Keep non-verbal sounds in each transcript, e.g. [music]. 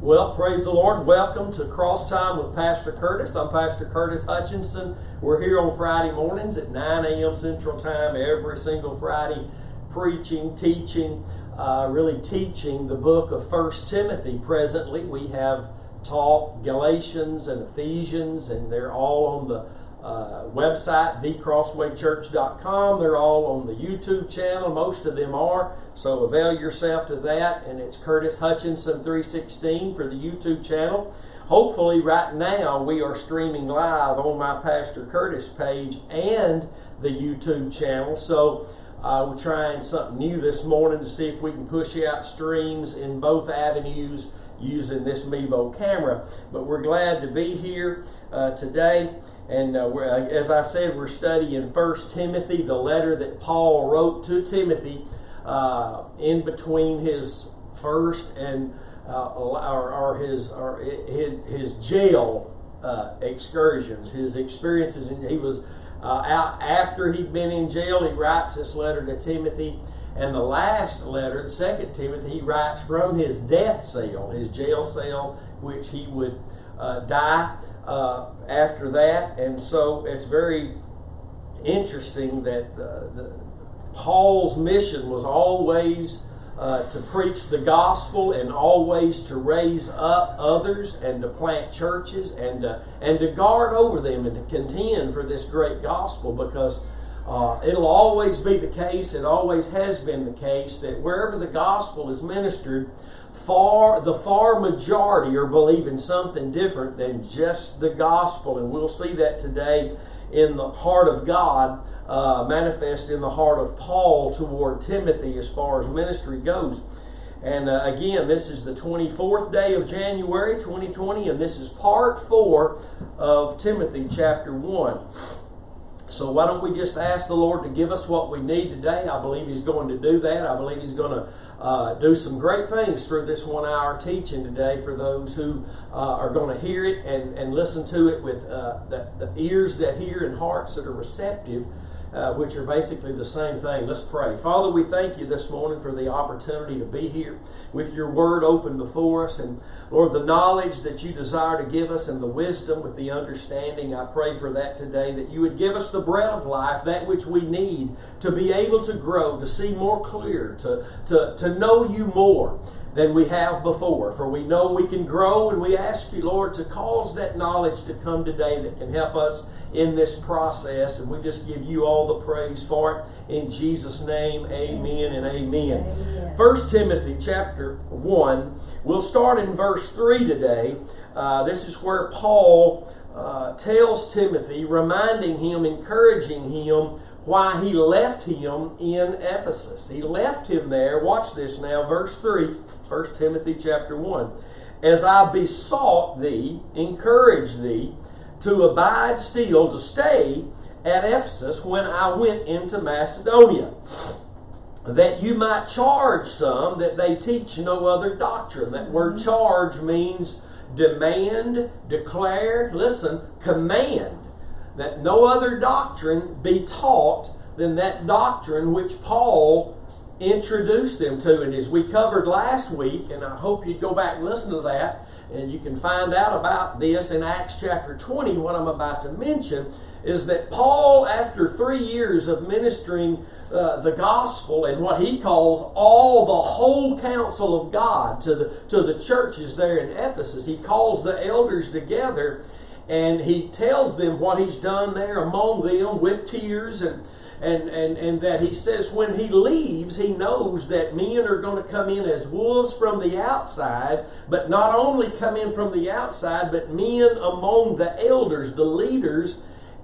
Well, praise the Lord. Welcome to Cross Time with Pastor Curtis. I'm Pastor Curtis Hutchinson. We're here on Friday mornings at 9 a.m. Central Time every single Friday, preaching, teaching, uh, really teaching the book of First Timothy. Presently, we have taught Galatians and Ephesians, and they're all on the uh, website, thecrosswaychurch.com. They're all on the YouTube channel. Most of them are. So avail yourself to that. And it's Curtis Hutchinson 316 for the YouTube channel. Hopefully, right now, we are streaming live on my Pastor Curtis page and the YouTube channel. So uh, we're trying something new this morning to see if we can push out streams in both avenues using this Mevo camera. But we're glad to be here uh, today. And uh, uh, as I said, we're studying First Timothy, the letter that Paul wrote to Timothy uh, in between his first and uh, or, or, his or his, jail uh, excursions, his experiences. And he was uh, out after he'd been in jail. He writes this letter to Timothy. And the last letter, the second Timothy, he writes from his death cell, his jail cell, which he would die uh, after that. And so it's very interesting that uh, the, Paul's mission was always uh, to preach the gospel and always to raise up others and to plant churches and to, and to guard over them and to contend for this great gospel because uh, it'll always be the case, it always has been the case, that wherever the gospel is ministered, far the far majority are believing something different than just the gospel, and we'll see that today in the heart of God uh, manifest in the heart of Paul toward Timothy as far as ministry goes. And uh, again, this is the 24th day of January 2020, and this is part four of Timothy chapter 1. So why don't we just ask the Lord to give us what we need today? I believe He's going to do that. I believe He's going to uh, do some great things through this one hour teaching today for those who uh, are going to hear it and, and listen to it with uh, the, the, ears that hear and hearts that are receptive uh, which are basically the same thing. Let's pray. Father, we thank you this morning for the opportunity to be here with your word open before us. And Lord, the knowledge that you desire to give us and the wisdom with the understanding, I pray for that today, that you would give us the bread of life, that which we need to be able to grow, to see more clear, to, to, to know you more than we have before. For we know we can grow, and we ask you, Lord, to cause that knowledge to come today that can help us in this process. And we just give you all the praise for it. In Jesus' name, amen and amen. First Timothy chapter 1. We'll start in verse 3 today. Uh, this is where Paul uh, tells Timothy, reminding him, encouraging him why he left him in Ephesus. He left him there. Watch this now, verse 3, 1 Timothy chapter 1. As I besought thee, encourage thee, to abide still, to stay at Ephesus when I went into Macedonia, that you might charge some that they teach no other doctrine. That word mm-hmm. charge means demand, declare, listen, command that no other doctrine be taught than that doctrine which Paul introduced them to. And as we covered last week, and I hope you'd go back and listen to that, and you can find out about this in Acts chapter 20, what I'm about to mention, is that Paul, after three years of ministering uh, the gospel and what he calls all the whole counsel of God to the, to the churches there in Ephesus, he calls the elders together and he tells them what he's done there among them with tears and and, and, and that he says when he leaves, he knows that men are going to come in as wolves from the outside, but not only come in from the outside, but men among the elders, the leaders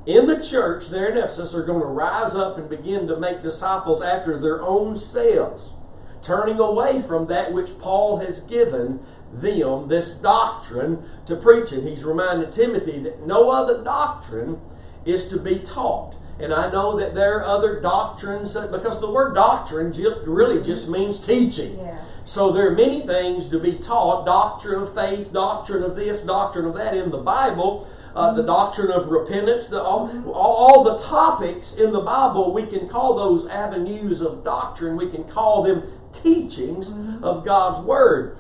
in the church there in Ephesus are going to rise up and begin to make disciples after their own selves, turning away from that which Paul has given them this doctrine to preach it. He's reminded Timothy that no other doctrine is to be taught. And I know that there are other doctrines, because the word doctrine really just means teaching. Yeah. So there are many things to be taught doctrine of faith, doctrine of this, doctrine of that in the Bible. Uh, the doctrine of repentance, the, all, all the topics in the Bible, we can call those avenues of doctrine, we can call them teachings mm-hmm. of God's Word.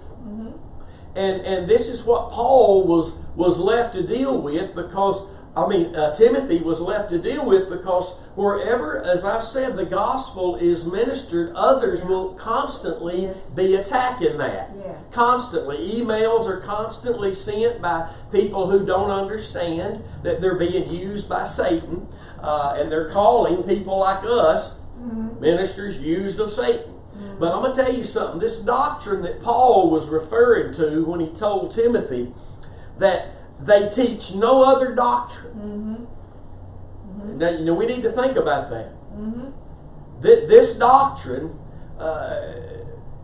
And and this is what Paul was was left to deal with because I mean uh, Timothy was left to deal with because wherever, as I've said, the gospel is ministered, others will constantly Yes. be attacking that. Yeah. Constantly, emails are constantly sent by people who don't understand that they're being used by Satan, uh, and they're calling people like us ministers used of Satan. But I'm going to tell you something. This doctrine that Paul was referring to when he told Timothy that they teach no other doctrine. Mm-hmm. Mm-hmm. Now, you know, we need to think about that. Mm-hmm. Th- This doctrine uh,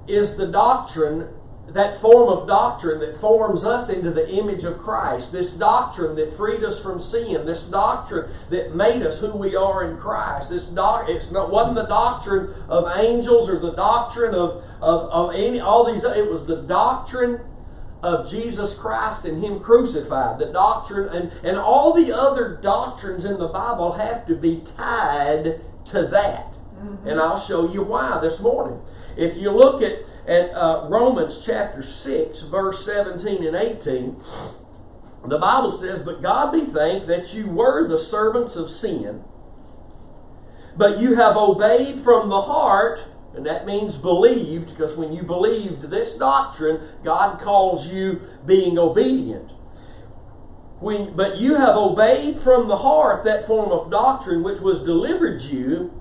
is the doctrine, that form of doctrine that forms us into the image of Christ. This doctrine that freed us from sin. This doctrine that made us who we are in Christ. This doc- it's not wasn't the doctrine of angels or the doctrine of, of, of any all these. It was the doctrine of Jesus Christ and Him crucified. The doctrine and, and all the other doctrines in the Bible have to be tied to that. Mm-hmm. And I'll show you why this morning. If you look at, at uh, Romans chapter 6, verse 17 and 18, the Bible says, But God be thanked that you were the servants of sin, but you have obeyed from the heart, and that means believed, because when you believed this doctrine, God calls you being obedient. When, but you have obeyed from the heart that form of doctrine which was delivered you,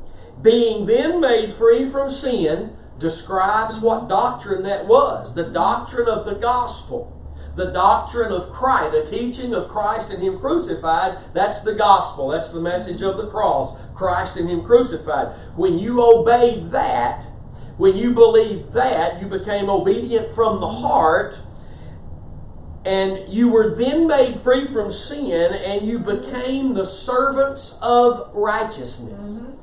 being then made free from sin, describes what doctrine that was the doctrine of the gospel. The doctrine of Christ, the teaching of Christ and Him crucified, that's the gospel. That's the message of the cross. Christ and Him crucified. When you obeyed that, when you believed that, you became obedient from the heart, and you were then made free from sin, and you became the servants of righteousness. Mm-hmm.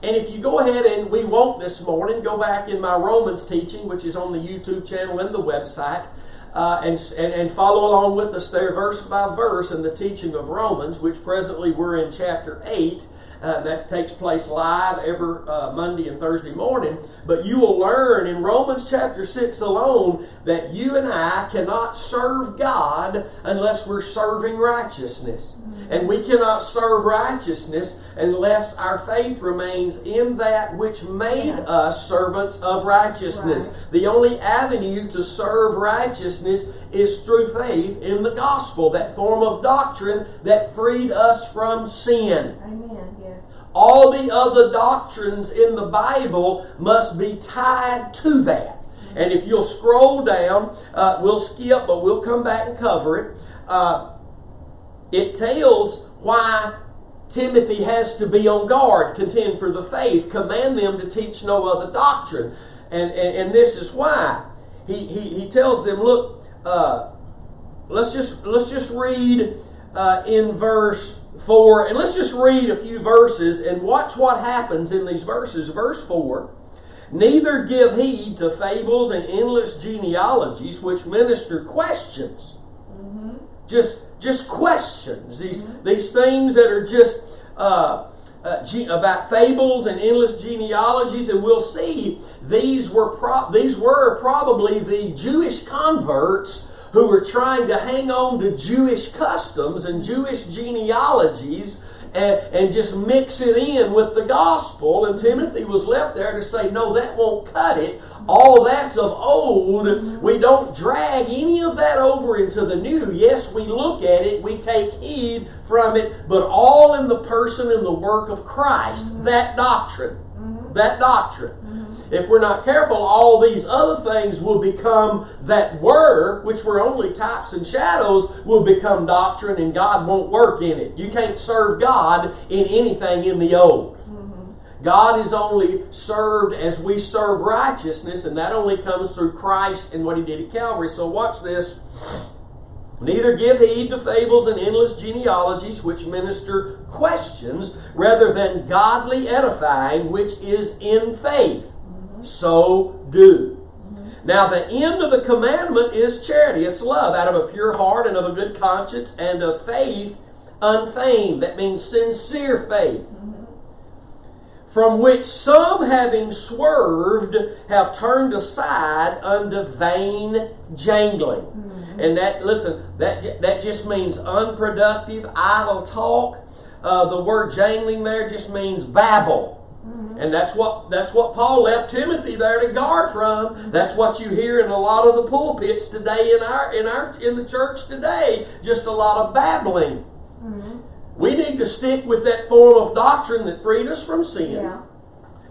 And if you go ahead and we won't this morning, go back in my Romans teaching, which is on the YouTube channel and the website, uh, and, and, and follow along with us there, verse by verse, in the teaching of Romans, which presently we're in chapter 8. Uh, that takes place live every uh, Monday and Thursday morning. But you will learn in Romans chapter 6 alone that you and I cannot serve God unless we're serving righteousness. And we cannot serve righteousness unless our faith remains in that which made us servants of righteousness. Right. The only avenue to serve righteousness is through faith in the gospel, that form of doctrine that freed us from sin. Amen. All the other doctrines in the Bible must be tied to that. And if you'll scroll down, uh, we'll skip, but we'll come back and cover it. Uh, it tells why Timothy has to be on guard, contend for the faith, command them to teach no other doctrine. And, and, and this is why. He, he, he tells them, look, uh, let's just let's just read uh, in verse four, and let's just read a few verses and watch what happens in these verses. Verse four. Neither give heed to fables and endless genealogies which minister questions. Just just questions. These these things that are just uh, uh, ge- about fables and endless genealogies, and we'll see these were pro- these were probably the Jewish converts who were trying to hang on to Jewish customs and Jewish genealogies and, and just mix it in with the gospel. And Timothy was left there to say, no, that won't cut it. All that's of old. We don't drag any of that over into the new. Yes, we look at it, we take heed from it, but all in the person and the work of Christ. That doctrine. Mm-hmm. That doctrine. Mm-hmm. If we're not careful, all these other things will become that were, which were only types and shadows, will become doctrine and God won't work in it. You can't serve God in anything in the old. Mm-hmm. God is only served as we serve righteousness, and that only comes through Christ and what He did at Calvary. So, watch this. Neither give heed to fables and endless genealogies which minister questions rather than godly edifying, which is in faith. So do. Now, the end of the commandment is charity. It's love out of a pure heart and of a good conscience and of faith unfeigned. That means sincere faith. from which some having swerved have turned aside unto vain jangling. And that, listen, that, that just means unproductive, idle talk. Uh, the word jangling there just means babble. And that's what that's what Paul left Timothy there to guard from. That's what you hear in a lot of the pulpits today in our in our in the church today. Just a lot of babbling. Mm-hmm. We need to stick with that form of doctrine that freed us from sin Yeah.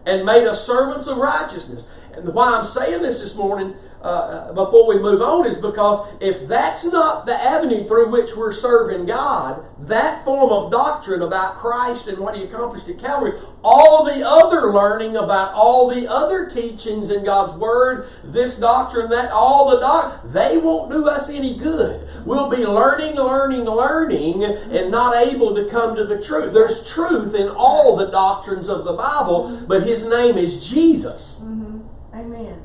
and made us servants of righteousness. And why I'm saying this this morning uh, before we move on is because if that's not the avenue through which we're serving God, that form of doctrine about Christ and what He accomplished at Calvary, all the other learning about all the other teachings in God's Word, this doctrine, that all the doc, they won't do us any good. We'll be learning, learning, learning, and not able to come to the truth. There's truth in all the doctrines of the Bible, but His name is Jesus. Amen.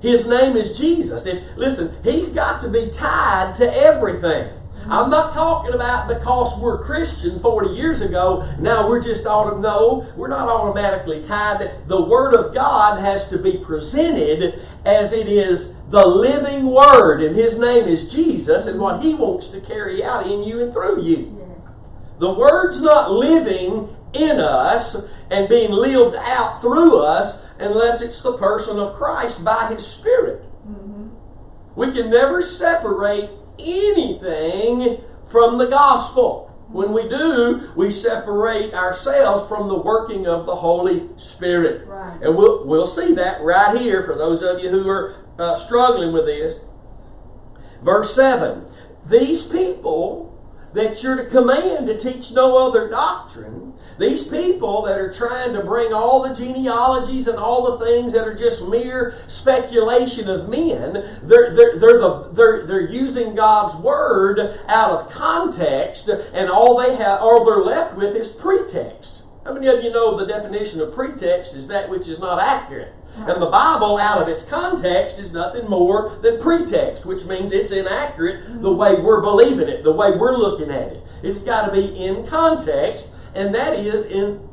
His name is Jesus. If listen, he's got to be tied to everything. Mm-hmm. I'm not talking about because we're Christian 40 years ago, now we're just auto no, we're not automatically tied. The Word of God has to be presented as it is the living Word, and His name is Jesus, and what He wants to carry out in you and through you. The Word's not living in us and being lived out through us unless it's the person of Christ by His Spirit. We can never separate anything from the gospel. When we do, we separate ourselves from the working of the Holy Spirit. Right. And we'll, we'll see that right here for those of you who are uh, struggling with this. Verse 7 These people that you're to command to teach no other doctrine, these people that are trying to bring all the genealogies and all the things that are just mere speculation of men, they're, they're, they're, the, they're, they're using God's word out of context, and all they have, all they're left with is pretext. How many of you know the definition of pretext is that which is not accurate? And the Bible, out of its context, is nothing more than pretext, which means it's inaccurate mm-hmm. the way we're believing it, the way we're looking at it. It's got to be in context, and that is in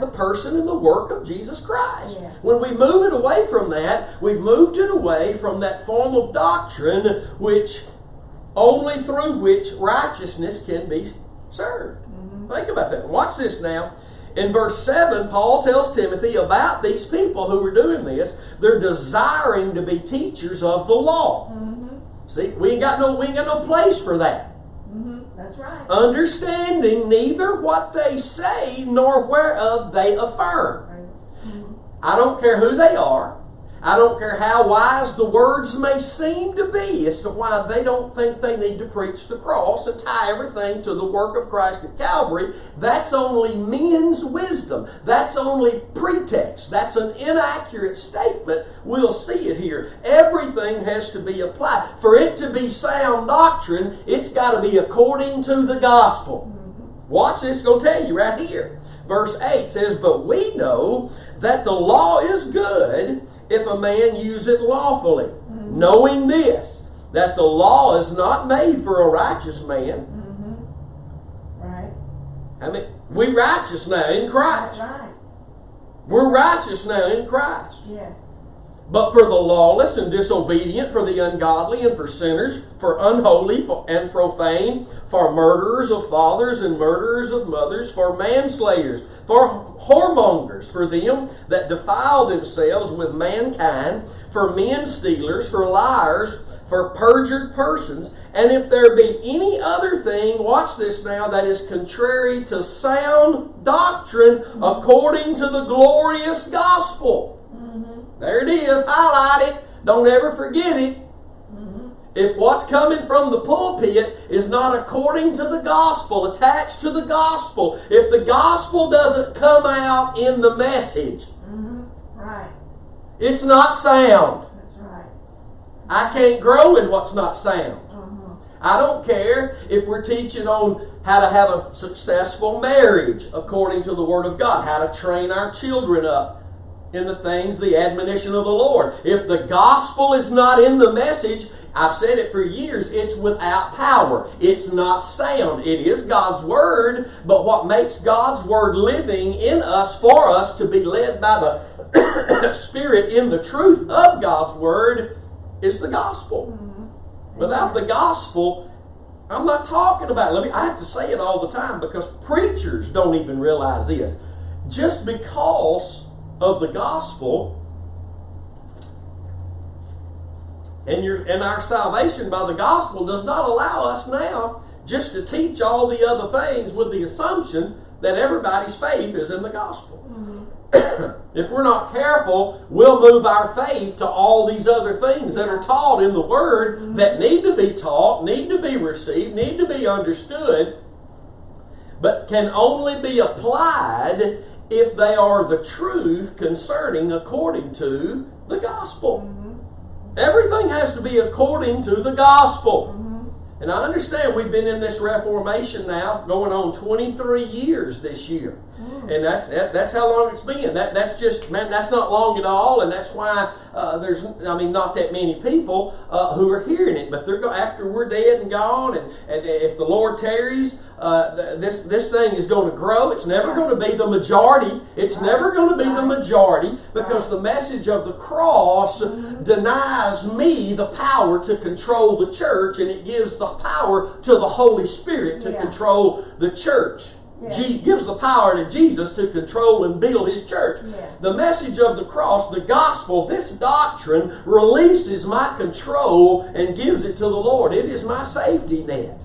the person and the work of Jesus Christ. Yes. When we move it away from that, we've moved it away from that form of doctrine which only through which righteousness can be served. Think about that. Watch this now. In verse 7, Paul tells Timothy about these people who are doing this. They're desiring to be teachers of the law. See, we ain't got no we ain't got no place for that. hmm That's right. Understanding neither what they say nor whereof they affirm. I don't care who they are. I don't care how wise the words may seem to be as to why they don't think they need to preach the cross and tie everything to the work of Christ at Calvary. That's only men's wisdom. That's only pretext. That's an inaccurate statement. We'll see it here. Everything has to be applied. For it to be sound doctrine, it's got to be according to the gospel. Watch this, go tell you right here. Verse 8 says, But we know that the law is good if a man use it lawfully, mm-hmm. knowing this, that the law is not made for a righteous man. Mm-hmm. Right. I mean, we righteous now in Christ. right. We're righteous now in Christ. Yes. But for the lawless and disobedient, for the ungodly and for sinners, for unholy and profane, for murderers of fathers and murderers of mothers, for manslayers, for whoremongers, for them that defile themselves with mankind, for men stealers, for liars, for perjured persons, and if there be any other thing, watch this now, that is contrary to sound doctrine according to the glorious gospel. There it is. Highlight it. Don't ever forget it. If what's coming from the pulpit is not according to the gospel, attached to the gospel, if the gospel doesn't come out in the message, Right. it's not sound. That's right. I can't grow in what's not sound. Uh-huh. I don't care if we're teaching on how to have a successful marriage according to the Word of God, how to train our children up in the things, the admonition of the Lord. If the gospel is not in the message, I've said it for years, it's without power. It's not sound. It is God's Word, but what makes God's Word living in us for us to be led by the [coughs] Spirit in the truth of God's Word is the gospel. Mm-hmm. Without the gospel, I'm not talking about, let me, I have to say it all the time because preachers don't even realize this. Just because of the gospel, and your and our salvation by the gospel does not allow us now just to teach all the other things with the assumption that everybody's faith is in the gospel. Mm-hmm. [coughs] if we're not careful, we'll move our faith to all these other things that are taught in the Word mm-hmm. that need to be taught, need to be received, need to be understood, but can only be applied if they are the truth concerning according to the gospel. Mm-hmm. Everything has to be according to the gospel. Mm-hmm. And I understand we've been in this Reformation now going on 23 years this year. Mm. And that's that, that's how long it's been. That that's just man, that's not long at all, and that's why uh, there's I mean not that many people uh, who are hearing it. But they're go, after we're dead and gone, and, and if the Lord tarries, uh, this this thing is going to grow. It's never going to be the majority. It's never going to be the majority because the message of the cross denies me the power to control the church, and it gives the power to the Holy Spirit to yeah. control the church. Yeah. gives the power to Jesus to control and build his church. Yeah. The message of the cross, the gospel, this doctrine releases my control and gives it to the Lord. It is my safety net.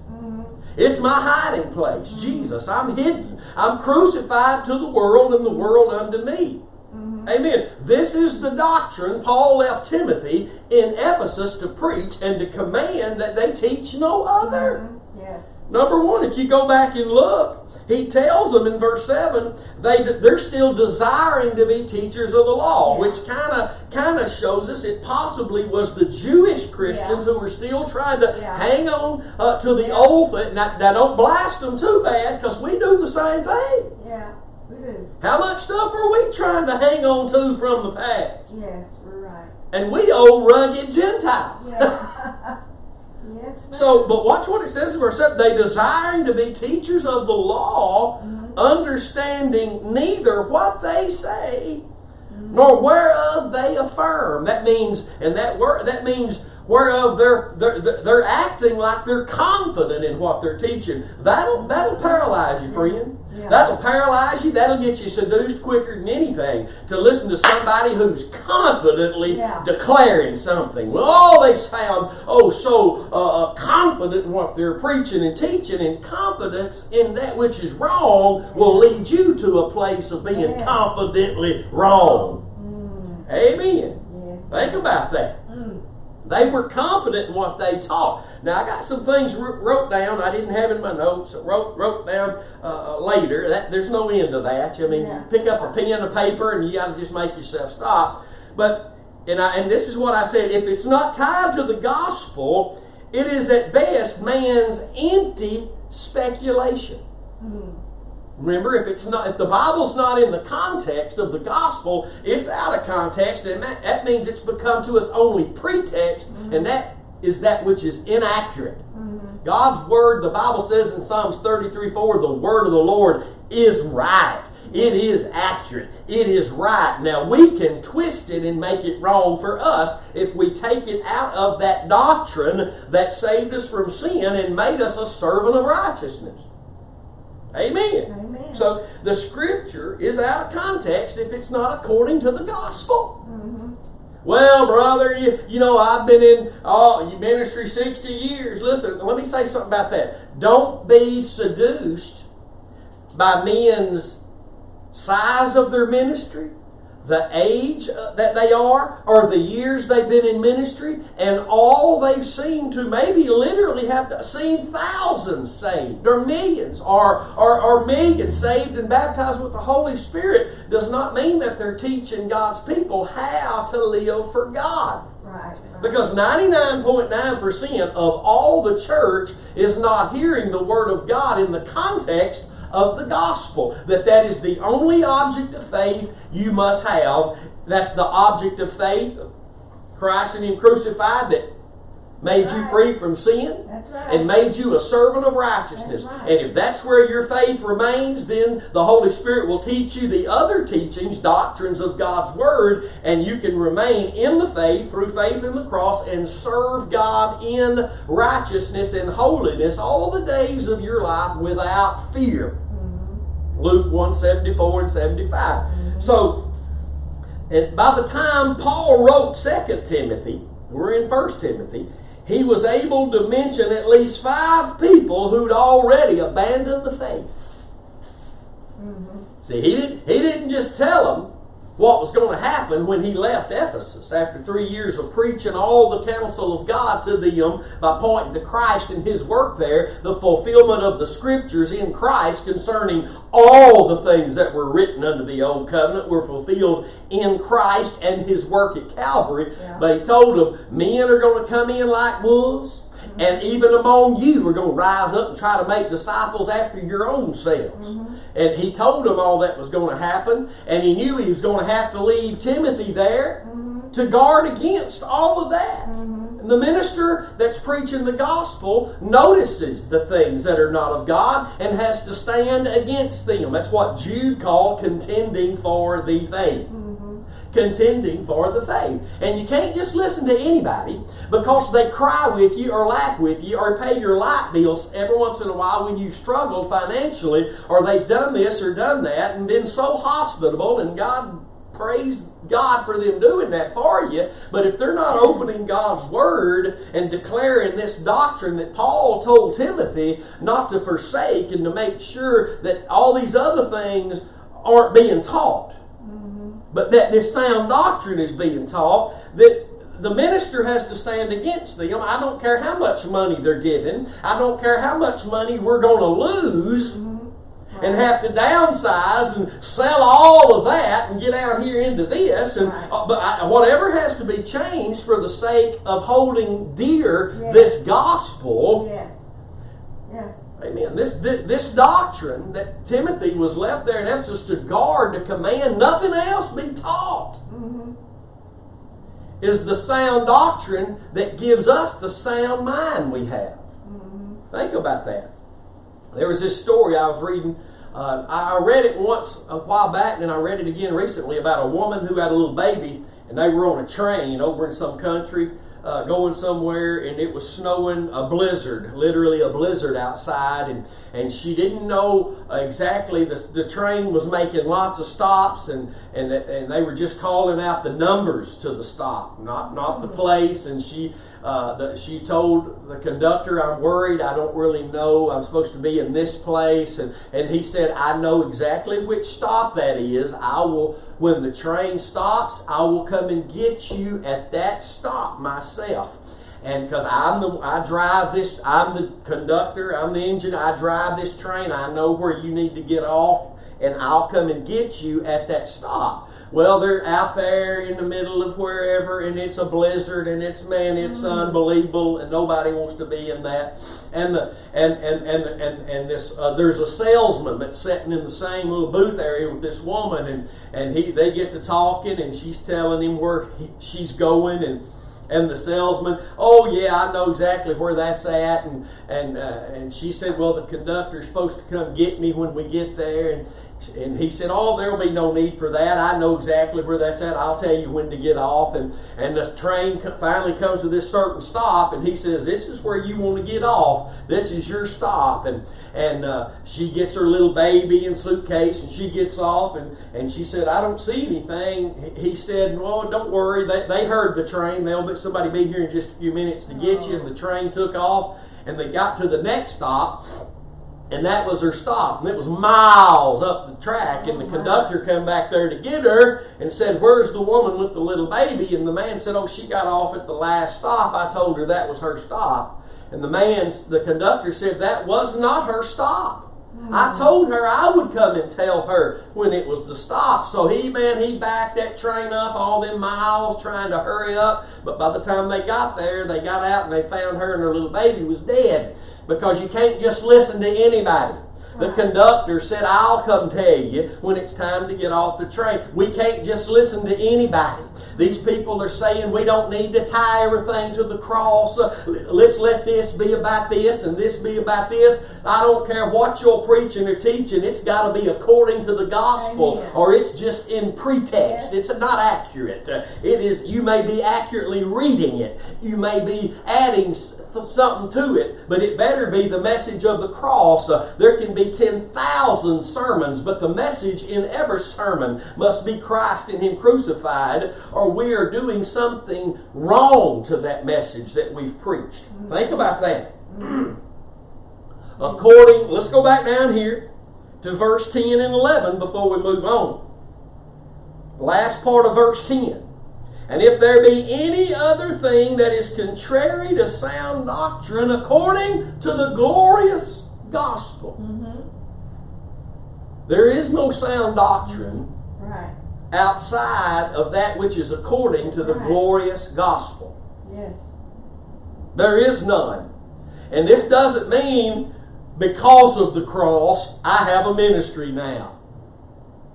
It's my hiding place. Mm-hmm. Jesus, I'm hidden. I'm crucified to the world and the world unto me. Mm-hmm. Amen. This is the doctrine Paul left Timothy in Ephesus to preach and to command that they teach no other. Mm-hmm. Yes. Number one, if you go back and look, he tells them in verse 7 they, they're still desiring to be teachers of the law, yeah. which kind of kind of shows us it possibly was the Jewish Christians yeah. who were still trying to yeah. hang on uh, to the old thing. Now, now, don't blast them too bad because we do the same thing. Yeah, we do. How much stuff are we trying to hang on to from the past? Yes, we're right. And we old rugged Gentiles. Yeah. [laughs] Yes, so, but watch what it says in verse 7. They desiring to be teachers of the law, mm-hmm. understanding neither what they say mm-hmm. nor whereof they affirm. That means, and that word that means whereof they're, they're, they're acting like they're confident in what they're teaching. That'll, that'll paralyze you, friend. Yeah. That'll paralyze you. That'll get you seduced quicker than anything to listen to somebody who's confidently yeah. declaring something. Well, oh, they sound oh so uh, uh, confident in what they're preaching and teaching, and confidence in that which is wrong will lead you to a place of being yeah. confidently wrong. Mm. Amen. Yes. Think about that. They were confident in what they taught. Now, I got some things wrote down I didn't have in my notes. wrote wrote down uh, later. That there's no end to that. I mean, yeah. you pick up a pen and paper, and you got to just make yourself stop. But and I, and this is what I said: if it's not tied to the gospel, it is at best man's empty speculation. Mm-hmm. Remember, if it's not, if the Bible's not in the context of the gospel, it's out of context, and that, that means it's become to us only pretext, mm-hmm. and that is that which is inaccurate. Mm-hmm. God's word, the Bible says in Psalms 33 4, the word of the Lord is right. It is accurate. It is right. Now, we can twist it and make it wrong for us if we take it out of that doctrine that saved us from sin and made us a servant of righteousness. Amen. Amen. So the scripture is out of context if it's not according to the gospel. Mm-hmm. Well, brother, you, you know, I've been in oh, ministry 60 years. Listen, let me say something about that. Don't be seduced by men's size of their ministry the age uh, that they are or the years they've been in ministry and all they've seen to maybe literally have seen thousands saved or millions or, or, or millions saved and baptized with the Holy Spirit does not mean that they're teaching God's people how to live for God. Right. Because 99.9% of all the church is not hearing the Word of God in the context of the gospel. That that is the only object of faith you must have. That's the object of faith, Christ and Him crucified. That made you free from sin, right. and made you a servant of righteousness. Right. And if that's where your faith remains, then the Holy Spirit will teach you the other teachings, doctrines of God's Word, and you can remain in the faith through faith in the cross and serve God in righteousness and holiness all the days of your life without fear. Luke 174 and 75. So, and by the time Paul wrote 2 Timothy, we're in 1 Timothy, he was able to mention at least five people who'd already abandoned the faith. Mm-hmm. See, he didn't, he didn't just tell them what was going to happen when he left Ephesus after three years of preaching all the counsel of God to them by pointing to Christ and his work there, the fulfillment of the scriptures in Christ concerning all the things that were written under the old covenant were fulfilled in Christ and his work at Calvary. Yeah. But he told them, men are going to come in like wolves. And even among you are going to rise up and try to make disciples after your own selves. Mm-hmm. And he told them all that was going to happen. And he knew he was going to have to leave Timothy there mm-hmm. to guard against all of that. Mm-hmm. And the minister that's preaching the gospel notices the things that are not of God and has to stand against them. That's what Jude called contending for the faith contending for the faith. And you can't just listen to anybody because they cry with you or laugh with you or pay your light bills every once in a while when you struggle financially or they've done this or done that and been so hospitable and God praise God for them doing that for you. But if they're not opening God's word and declaring this doctrine that Paul told Timothy not to forsake and to make sure that all these other things aren't being taught but that this sound doctrine is being taught, that the minister has to stand against them. I don't care how much money they're giving. I don't care how much money we're going to lose and have to downsize and sell all of that and get out here into this. And uh, but I, whatever has to be changed for the sake of holding dear Yes. this gospel. Yes. Yes. Amen. This, this this doctrine that Timothy was left there in Ephesus to guard, to command, nothing else be taught, is the sound doctrine that gives us the sound mind we have. Think about that. There was this story I was reading. Uh, I I read it once a while back, and I read it again recently about a woman who had a little baby, and they were on a train over in some country, uh, going somewhere, and it was snowing, a blizzard, literally a blizzard outside, and, and she didn't know exactly. The, the train was making lots of stops, and, and and they were just calling out the numbers to the stop, not not the place, and she. Uh, the, she told the conductor, I'm worried, I don't really know, I'm supposed to be in this place. And, and he said, I know exactly which stop that is. I will, when the train stops, I will come and get you at that stop myself. And because I'm the, I drive this, I'm the conductor, I'm the engine, I drive this train, I know where you need to get off, and I'll come and get you at that stop. Well, they're out there in the middle of wherever, and it's a blizzard, and it's man, it's unbelievable, and nobody wants to be in that. And the and and and and, and this uh, there's a salesman that's sitting in the same little booth area with this woman, and and he they get to talking, and she's telling him where he, she's going, and and the salesman, oh yeah, I know exactly where that's at, and and uh, and she said, well, the conductor's supposed to come get me when we get there, and and he said, oh, there'll be no need for that. I know exactly where that's at. I'll tell you when to get off, and and the train finally comes to this certain stop, and he says, this is where you want to get off. This is your stop, and and uh, she gets her little baby and suitcase, and she gets off, and and she said, I don't see anything. He said, well, don't worry. They, they heard the train. They'll somebody be here in just a few minutes to get you. And the train took off, and they got to the next stop, and that was her stop. And it was miles up the track. And the oh, conductor come back there to get her and said, Where's the woman with the little baby? And the man said, Oh, she got off at the last stop. I told her that was her stop. And the man, the conductor said, That was not her stop. I told her I would come and tell her when it was the stop. So he, man, he backed that train up all them miles trying to hurry up. But by the time they got there, they got out and they found her and her little baby was dead. Because you can't just listen to anybody. The conductor said, I'll come tell you when it's time to get off the train. We can't just listen to anybody. These people are saying we don't need to tie everything to the cross. Let's let this be about this and this be about this. I don't care what you're preaching or teaching, it's got to be according to the gospel Amen. or it's just in pretext. Yes. It's not accurate. It is, you may be accurately reading it, you may be adding something to it, but it better be the message of the cross. There can be 10,000 sermons, but the message in every sermon must be Christ and Him crucified, or we are doing something wrong to that message that we've preached. Think about that. [clears throat] According, let's go back down here to verse 10 and 11 before we move on. Last part of verse 10. And if there be any other thing that is contrary to sound doctrine according to the glorious gospel, mm-hmm. there is no sound doctrine Right. outside of that which is according to the Right. glorious gospel. Yes. There is none. And this doesn't mean because of the cross, I have a ministry now.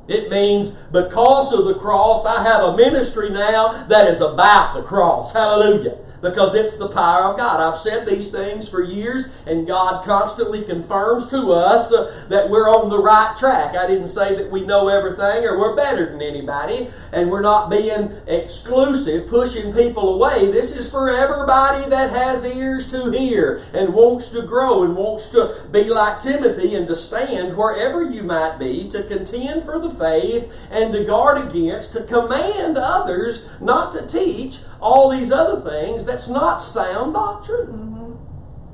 It means because of the cross, I have a ministry now that is about the cross. Hallelujah. Because it's the power of God. I've said these things for years, and God constantly confirms to us uh, that we're on the right track. I didn't say that we know everything or we're better than anybody, and we're not being exclusive, pushing people away. This is for everybody that has ears to hear and wants to grow and wants to be like Timothy and to stand wherever you might be, to contend for the faith and to guard against, to command others not to teach all these other things. That's not sound doctrine. Mm-hmm.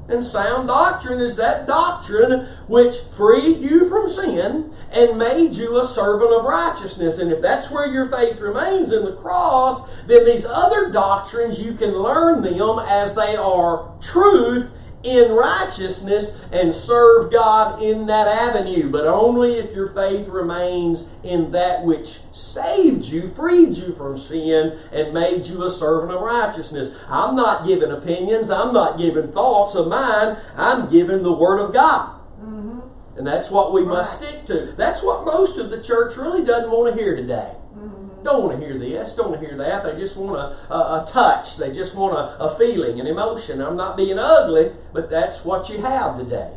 And sound doctrine is that doctrine which freed you from sin and made you a servant of righteousness. And if that's where your faith remains in the cross, then these other doctrines, you can learn them as they are truth in righteousness and serve God in that avenue. But only if your faith remains in that which saved you, freed you from sin, and made you a servant of righteousness. I'm not giving opinions, I'm not giving thoughts of mine, I'm giving the Word of God. Mm-hmm. And that's what we must stick to. That's what most of the church really doesn't want to hear today. Don't want to hear this, don't want to hear that. They just want a, a, a touch. They just want a, a feeling, an emotion. I'm not being ugly, but that's what you have today.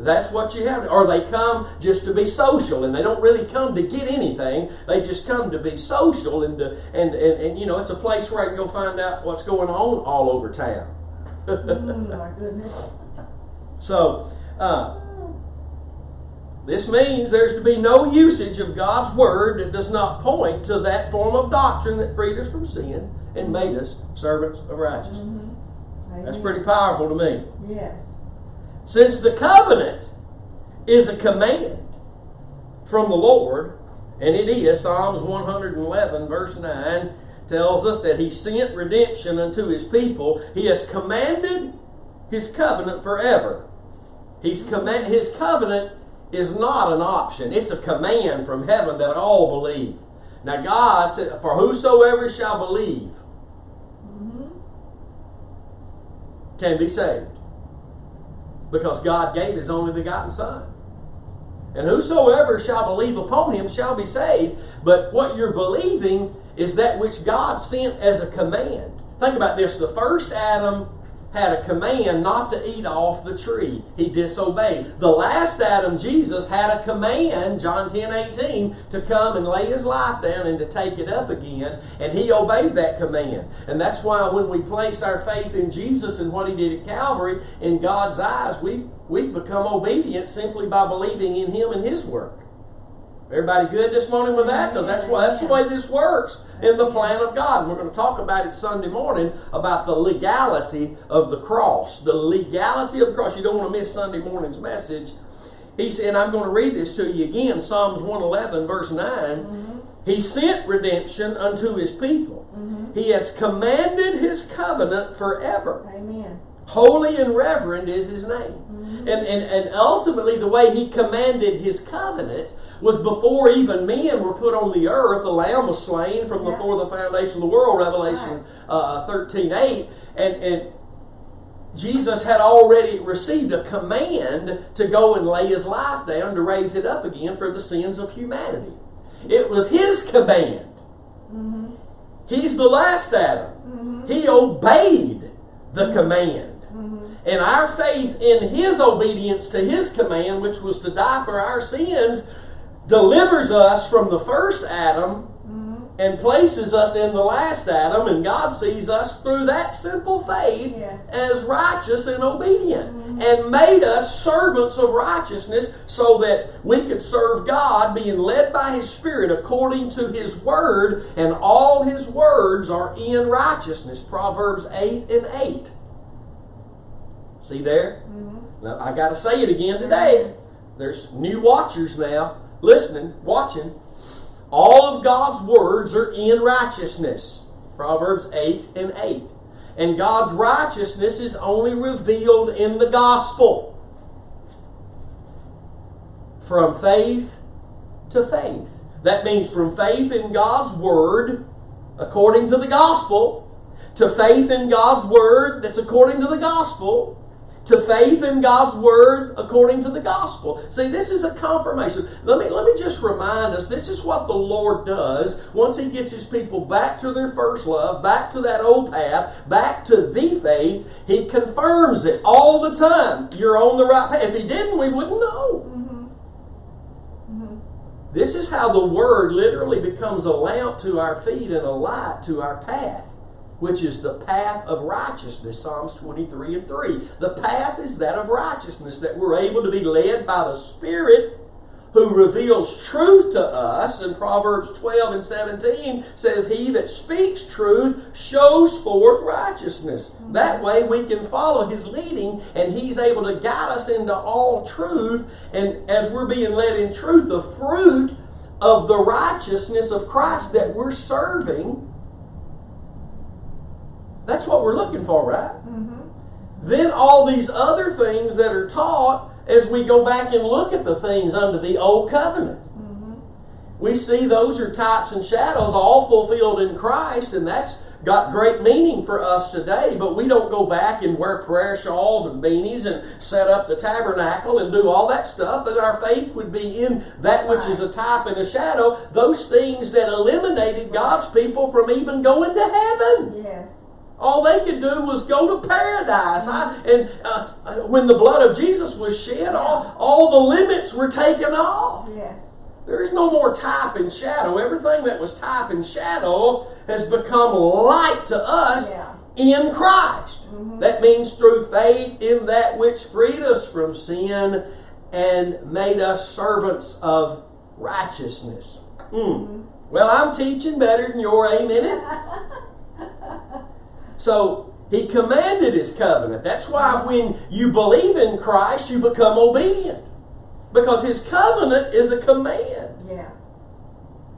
That's what you have. Or they come just to be social and they don't really come to get anything. They just come to be social and, to, and, and, and you know, it's a place where I can go find out what's going on all over town. [laughs] Mm, my goodness. So, uh, this means there's to be no usage of God's Word that does not point to that form of doctrine that freed us from sin and mm-hmm. made us servants of righteousness. Mm-hmm. That's pretty powerful to me. Yes. Since the covenant is a command from the Lord, and it is, Psalms 111, verse 9, tells us that He sent redemption unto His people. He has commanded His covenant forever. He's mm-hmm. command, His covenant is not an option, it's a command from heaven that all believe. Now, God said, For whosoever shall believe can be saved because God gave his only begotten Son. And whosoever shall believe upon him shall be saved. But what you're believing is that which God sent as a command. Think about this the first Adam had a command not to eat off the tree. He disobeyed. The last Adam, Jesus, had a command, John 10 18, to come and lay his life down and to take it up again. And he obeyed that command. And that's why when we place our faith in Jesus and what he did at Calvary, in God's eyes, we, we've become obedient simply by believing in him and his work. Everybody good this morning with that? Because that's why that's the way this works in the plan of God. And we're going to talk about it Sunday morning about the legality of the cross. The legality of the cross. You don't want to miss Sunday morning's message. He said, and I'm going to read this to you again, Psalms 111, verse 9. Mm-hmm. He sent redemption unto his people. Mm-hmm. He has commanded his covenant forever. Amen. Holy and reverend is his name. Mm-hmm. And, and, and ultimately, the way he commanded his covenant was before even men were put on the earth. The Lamb was slain from Yeah. before the foundation of the world, Revelation uh, 13 8. And, and Jesus had already received a command to go and lay his life down to raise it up again for the sins of humanity. It was his command. Mm-hmm. He's the last Adam. Mm-hmm. He obeyed the command. And our faith in his obedience to his command, which was to die for our sins, delivers us from the first Adam mm-hmm. and places us in the last Adam, and God sees us through that simple faith Yes. as righteous and obedient, mm-hmm. and made us servants of righteousness so that we could serve God, being led by His Spirit according to His Word, and all His words are in righteousness. Proverbs 8 and 8. See there? Mm-hmm. Now, I got to say it again today. There's new watchers now listening, watching. All of God's words are in righteousness. Proverbs 8 and 8. And God's righteousness is only revealed in the gospel. From faith to faith. That means from faith in God's word, according to the gospel, to faith in God's word that's according to the gospel, to faith in God's word according to the gospel. See, this is a confirmation. Let me let me just remind us this is what the Lord does once he gets his people back to their first love, back to that old path, back to the faith, he confirms it all the time. You're on the right path. If he didn't, we wouldn't know. This is how the Word literally becomes a lamp to our feet and a light to our path, which is the path of righteousness, Psalms 23 and 3. The path is that of righteousness, that we're able to be led by the Spirit who reveals truth to us. And Proverbs 12 and 17 says, He that speaks truth shows forth righteousness. Mm-hmm. That way we can follow His leading, and He's able to guide us into all truth. And as we're being led in truth, the fruit of the righteousness of Christ that we're serving, that's what we're looking for, right? Mm-hmm. Then all these other things that are taught as we go back and look at the things under the old covenant. Mm-hmm. We see those are types and shadows all fulfilled in Christ, and that's got great meaning for us today. But we don't go back and wear prayer shawls and beanies and set up the tabernacle and do all that stuff. That our faith would be in that which is a type and a shadow, those things that eliminated God's people from even going to heaven. Yes. All they could do was go to paradise. I, and uh, uh, when the blood of Jesus was shed, all, all the limits were taken off. Yes. There is no more type and shadow. Everything that was type and shadow has become light to us Yeah. in Christ. That means through faith in that which freed us from sin and made us servants of righteousness. Hmm. Well, I'm teaching better than your amen. [laughs] So he commanded his covenant. That's why when you believe in Christ, you become obedient. Because his covenant is a command. Yeah.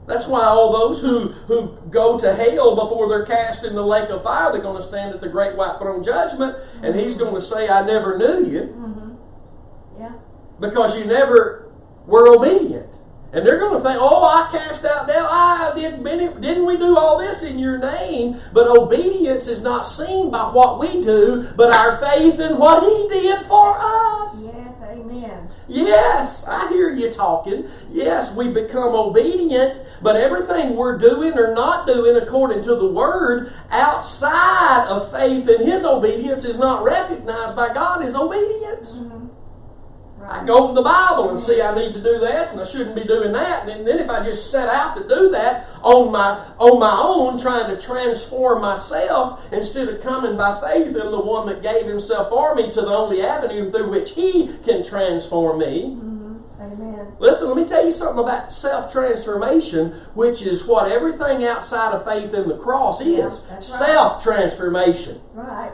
That's why all those who, who go to hell before they're cast in the lake of fire, they're going to stand at the great white throne judgment, and he's going to say, I never knew you, mm-hmm. Yeah. because you never were obedient. And they're going to think, oh, I cast out devils. I did didn't we do all this in your name? But obedience is not seen by what we do, but our faith in what he did for us. Yes. Amen. Yes, I hear you talking. Yes, we become obedient, but everything we're doing or not doing according to the Word outside of faith in His obedience is not recognized by God as obedience. Mm-hmm. I can open the Bible and see I need to do this and I shouldn't be doing that. And then if I just set out to do that on my on my own, trying to transform myself instead of coming by faith in the one that gave himself for me to the only avenue through which he can transform me. Mm-hmm. Amen. Listen, let me tell you something about self transformation, which is what everything outside of faith in the cross is right. self transformation. Right.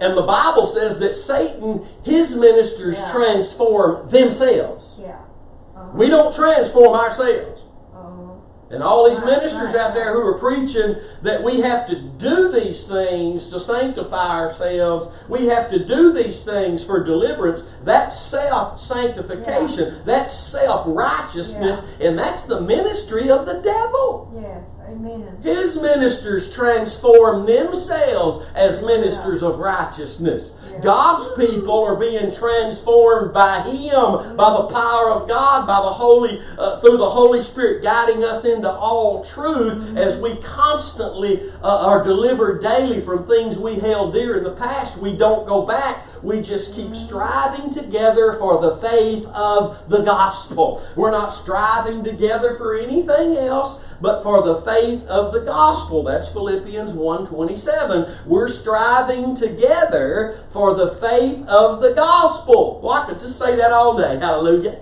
And the Bible says that Satan, his ministers Yeah. transform themselves. Yeah. Uh-huh. We don't transform ourselves. Uh-huh. And all these ministers right, out there who are preaching that we have to do these things to sanctify ourselves, we have to do these things for deliverance, that's self sanctification, that's self righteousness, and that's the ministry of the devil. Yes. Amen. His ministers transform themselves as ministers of righteousness. Yeah. God's people are being transformed by Him, by the power of God, by the Holy, uh, through the Holy Spirit guiding us into all truth as we constantly uh, are delivered daily from things we held dear in the past. We don't go back. We just keep striving together for the faith of the gospel. We're not striving together for anything else but for the faith of the gospel. That's Philippians 1.27. We're striving together for the faith of the gospel. I could just say that all day. Hallelujah.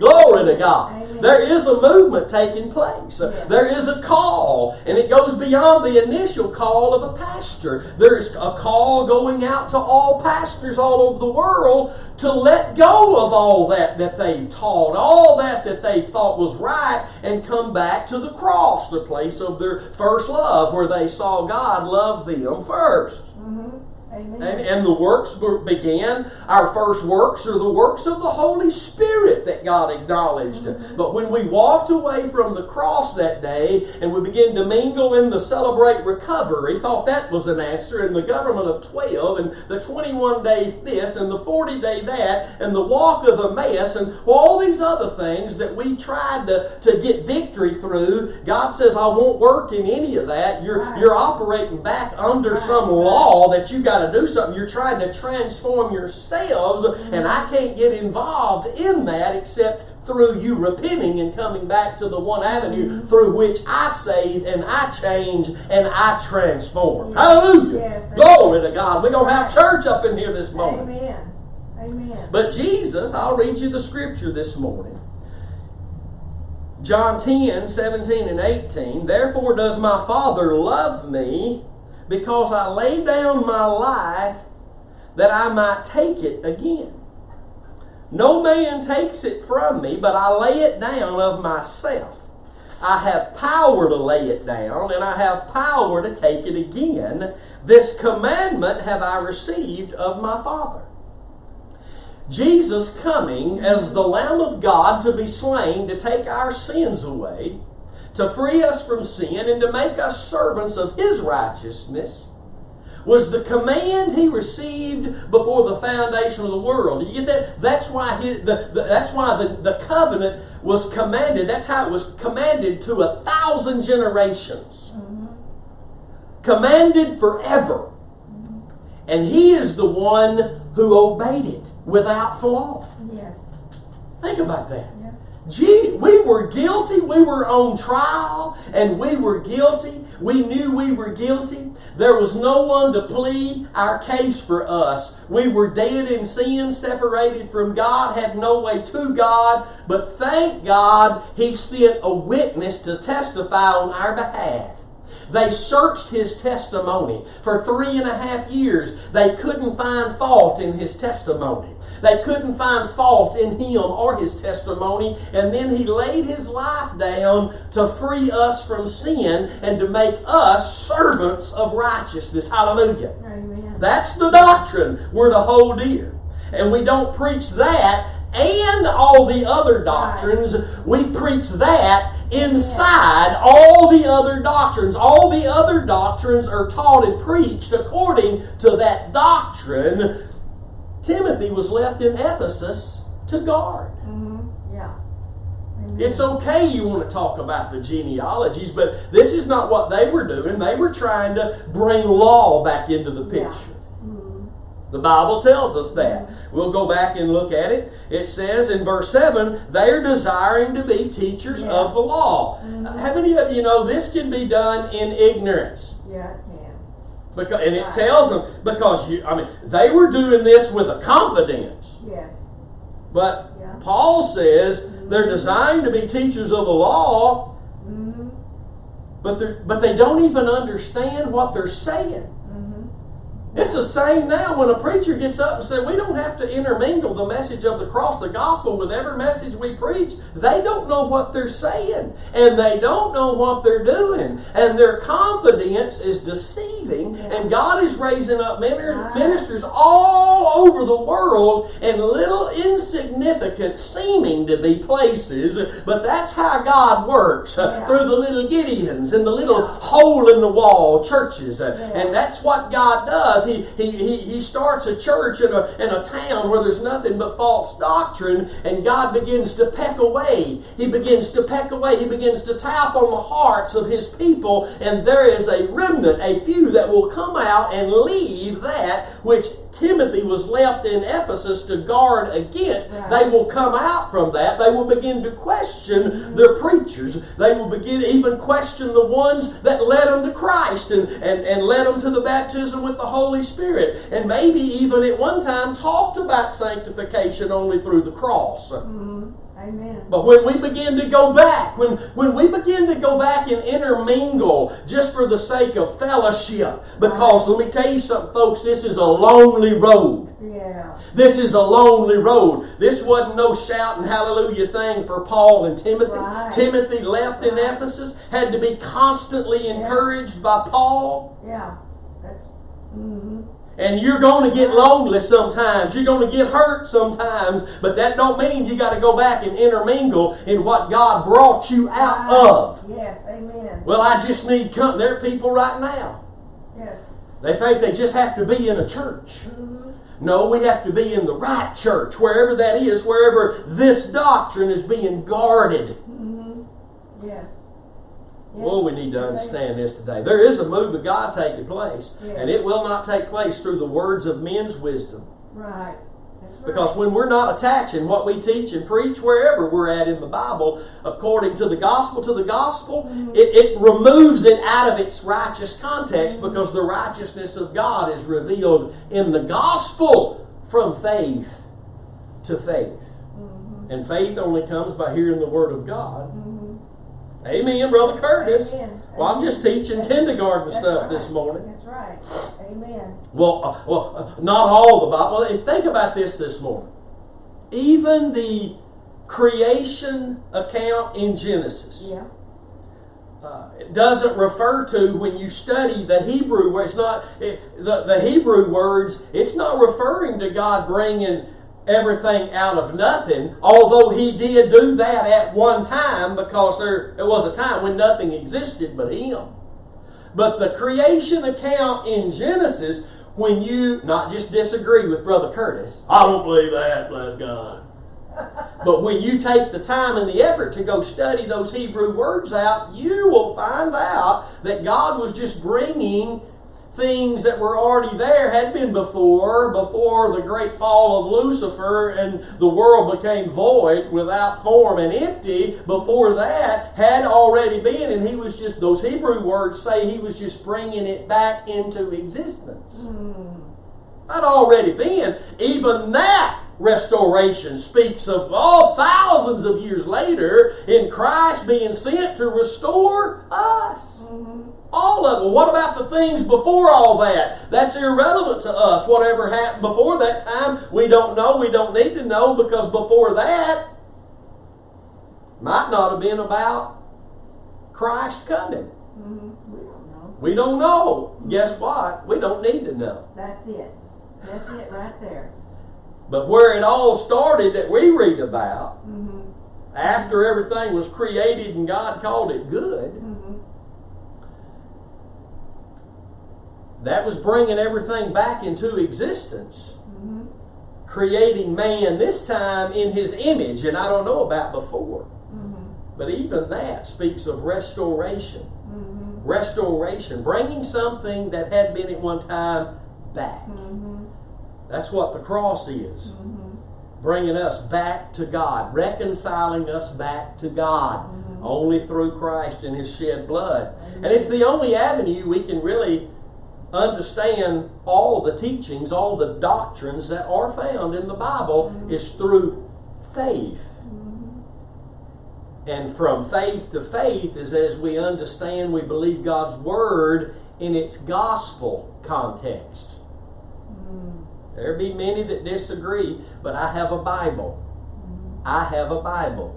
Glory to God. Amen. There is a movement taking place. Yeah. There is a call, and it goes beyond the initial call of a pastor. There is a call going out to all pastors all over the world to let go of all that that they've taught, all that that they thought was right, and come back to the cross, the place of their first love, where they saw God love them first. Mm-hmm. Amen. And, and the works began, our first works are the works of the Holy Spirit that God acknowledged. But when we walked away from the cross that day and we began to mingle in the celebrate recovery, thought that was an answer, and the government of 12, and the 21 day this, and the 40 day that, and the walk of Emmaus, and all these other things that we tried to, to get victory through, God says, I won't work in any of that. You're, Right. you're operating back under Right. some law that you got to do something. You're trying to transform yourselves, mm-hmm. and I can't get involved in that except through you repenting and coming back to the one avenue mm-hmm. through which I save and I change and I transform. Hallelujah! Yes. Glory to God. We're going to have church up in here this morning. Amen. Amen. But Jesus, I'll read you the scripture this morning. John 10, 17 and 18. Therefore does my Father love me, because I lay down my life that I might take it again. No man takes it from me, but I lay it down of myself. I have power to lay it down, and I have power to take it again. This commandment have I received of my Father. Jesus coming as the Lamb of God to be slain to take our sins away, to free us from sin, and to make us servants of His righteousness, was the command He received before the foundation of the world. Do you get that? That's why his, the, the, that's why the, the covenant was commanded. That's how it was commanded to a thousand generations. Commanded forever. And He is the one who obeyed it without flaw. Yes. Think about that. Gee, we were guilty. We were on trial and we were guilty. We knew we were guilty. There was no one to plead our case for us. We were dead in sin, separated from God, had no way to God. But thank God He sent a witness to testify on our behalf. They searched his testimony for three and a half years. They couldn't find fault in his testimony. They couldn't find fault in him or his testimony. And then he laid his life down to free us from sin and to make us servants of righteousness. Hallelujah. Amen. That's the doctrine we're to hold dear. And we don't preach that and all the other doctrines. We preach that inside all the other doctrines. All the other doctrines are taught and preached according to that doctrine. Timothy was left in Ephesus to guard. Mm-hmm. Yeah. It's okay you want to talk about the genealogies, but this is not what they were doing. They were trying to bring law back into the Yeah. The Bible tells us that. We'll go back and look at it. It says in verse 7 they're desiring to be teachers Yeah. of the law. How many of you know this can be done in ignorance? Yeah, it can. Because, and it Right. tells them, because you, I mean, they were doing this with a confidence. Yes. But Yeah. Paul says they're designed to be teachers of the law, Mm-hmm. but they but they don't even understand what they're saying. It's the same now when a preacher gets up and says, We don't have to intermingle the message of the cross, the gospel, with every message we preach. They don't know what they're saying, and they don't know what they're doing, and their confidence is deceiving and God is raising up ministers, all over the world in little insignificant seeming to be places, but that's how God works uh, Yeah. through the little Gideons and the little hole in the wall churches, Uh, and that's what God does. He he he, he starts a church in a in a town where there's nothing but false doctrine, and God begins to peck away. He begins to peck away. He begins to tap on the hearts of His people, and there is a remnant, a few that will come out and leave that which Timothy was left in Ephesus to guard against. Right. They will come out from that. They will begin to question their preachers. They will begin even question the ones that led them to Christ and, and, and led them to the baptism with the Holy Spirit. And maybe even at one time talked about sanctification only through the cross. Mm-hmm. Amen. But when we begin to go back, when, when we begin to go back and intermingle just for the sake of fellowship, because let me tell you something, folks, this is a lonely road. Yeah. This is a lonely road. This wasn't no shouting hallelujah thing for Paul and Timothy. Right. Timothy left in Ephesus, had to be constantly encouraged by Paul. Yeah. That's. Mm-hmm. And you're going to get lonely sometimes. You're going to get hurt sometimes. But that don't mean you got to go back and intermingle in what God brought you out ah, of. Yes. Amen. Well, I just need company. There are people right now. Yes. They think they just have to be in a church. Mm-hmm. No, we have to be in the right church, wherever that is, wherever this doctrine is being guarded. Mm-hmm. Yes. Oh, we need to understand this today. There is a move of God taking place, Yeah. and it will not take place through the words of men's wisdom. Right. Right. Because when we're not attaching what we teach and preach wherever we're at in the Bible, according to the gospel, to the gospel, Mm-hmm. it, it removes it out of its righteous context because the righteousness of God is revealed in the gospel from faith to faith. Mm-hmm. And faith only comes by hearing the word of God. Amen, Brother Curtis. Amen. Well, I'm just teaching kindergarten That's stuff right. this morning. That's right. Amen. Well, uh, well, uh, not all the Bible. Well, think about this this morning. Even the creation account in Genesis Yeah. uh, it doesn't refer to when you study the Hebrew. It's not it, the the Hebrew words. It's not referring to God bringing everything out of nothing. Although He did do that at one time, because there there was a time when nothing existed but Him. But the creation account in Genesis, when you not just disagree with Brother Curtis, I don't believe that, bless God. [laughs] But when you take the time and the effort to go study those Hebrew words out, you will find out that God was just bringing things that were already there, had been before, before the great fall of Lucifer and the world became void, without form and empty. Before that, had already been, and he was just, those Hebrew words say he was just bringing it back into existence hmm. had already been. Even that restoration speaks of all thousands of years later in Christ being sent to restore us. All of them. What about the things before all that? That's irrelevant to us. Whatever happened before that time, we don't know. We don't need to know because before that might not have been about Christ coming. Mm-hmm. We don't know. We don't know. Guess what? We don't need to know. That's it. That's it right there. But where it all started that we read about, Mm-hmm. after everything was created and God called it good, Mm-hmm. that was bringing everything back into existence. Mm-hmm. Creating man this time in his image, and I don't know about before. Mm-hmm. But even that speaks of restoration. Mm-hmm. Restoration, bringing something that had been at one time back. Mm-hmm. That's what the cross is. Mm-hmm. bringing us back to God, reconciling us back to God, Mm-hmm. only through Christ and His shed blood. And it's the only avenue we can really understand all the teachings, all the doctrines that are found in the Bible Mm-hmm. is through faith. And from faith to faith is as we understand, we believe God's Word in its gospel context. There be many that disagree, but I have a Bible. I have a Bible.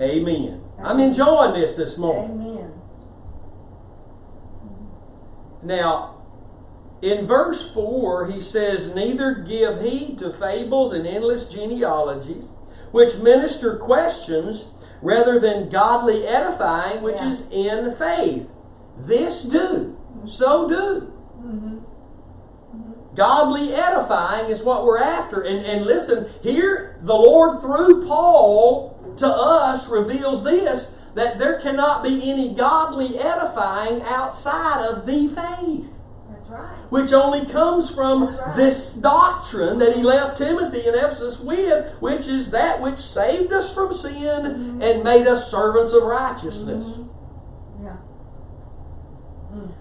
Amen. I'm enjoying this this morning. Amen. Now, in verse 4, he says, Neither give heed to fables and endless genealogies, which minister questions rather than godly edifying, which Yeah. is in faith. This do, so do. Mm-hmm. Godly edifying is what we're after. And, and listen, here the Lord, through Paul to us, reveals this that there cannot be any godly edifying outside of the faith That's right. which only comes from right. this doctrine that he left Timothy in Ephesus with, which is that which saved us from sin Mm-hmm. and made us servants of righteousness. Yeah.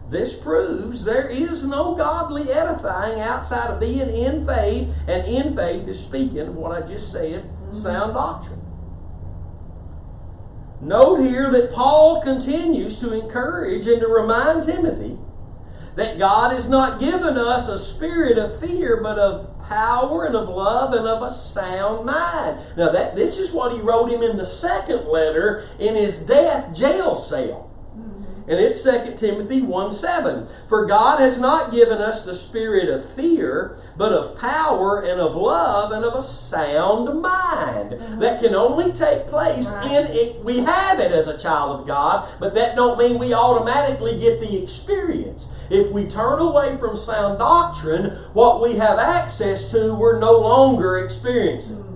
This proves there is no godly edifying outside of being in faith, and in faith is speaking of what I just said mm-hmm. sound doctrine. Note here that Paul continues to encourage and to remind Timothy that God has not given us a spirit of fear, but of power and of love and of a sound mind. Now that this is what he wrote him in the second letter in his death jail cell. And it's 2 Timothy 1 7. For God has not given us the spirit of fear, but of power and of love and of a sound mind. Mm-hmm. That can only take place Right. in it. We have it as a child of God, but that don't mean we automatically get the experience. If we turn away from sound doctrine, what we have access to, we're no longer experiencing. That's right. That's right.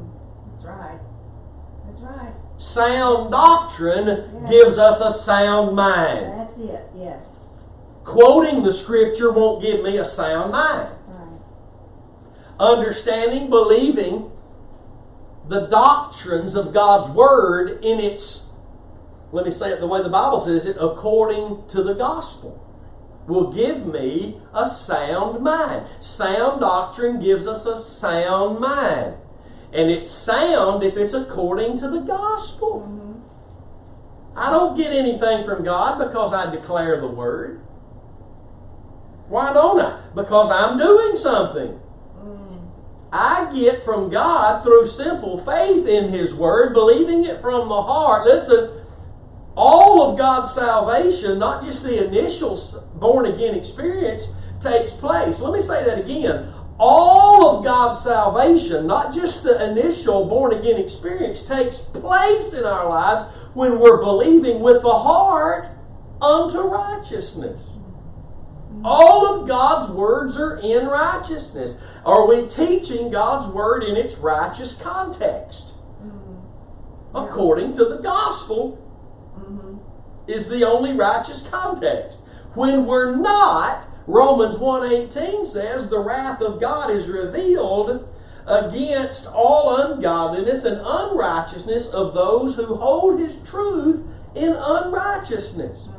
Sound doctrine gives us a sound mind. That's it. Yes. Quoting the scripture won't give me a sound mind. Right. Understanding, believing the doctrines of God's Word in its, let me say it the way the Bible says it, according to the gospel, will give me a sound mind. Sound doctrine gives us a sound mind. And it's sound if it's according to the gospel. Mm-hmm. I don't get anything from God because I declare the Word. Why don't I? Because I'm doing something. Mm. I get from God through simple faith in His Word, believing it from the heart. Listen, all of God's salvation, not just the initial born again experience, takes place. Let me say that again. All of God's salvation, not just the initial born again experience, takes place in our lives when we're believing with the heart unto righteousness. All of God's words are in righteousness. Are we teaching God's word in its righteous context? Mm-hmm. According to the gospel, mm-hmm. is the only righteous context. When we're not, Romans 1:18 says the wrath of God is revealed against all ungodliness and unrighteousness of those who hold his truth in unrighteousness.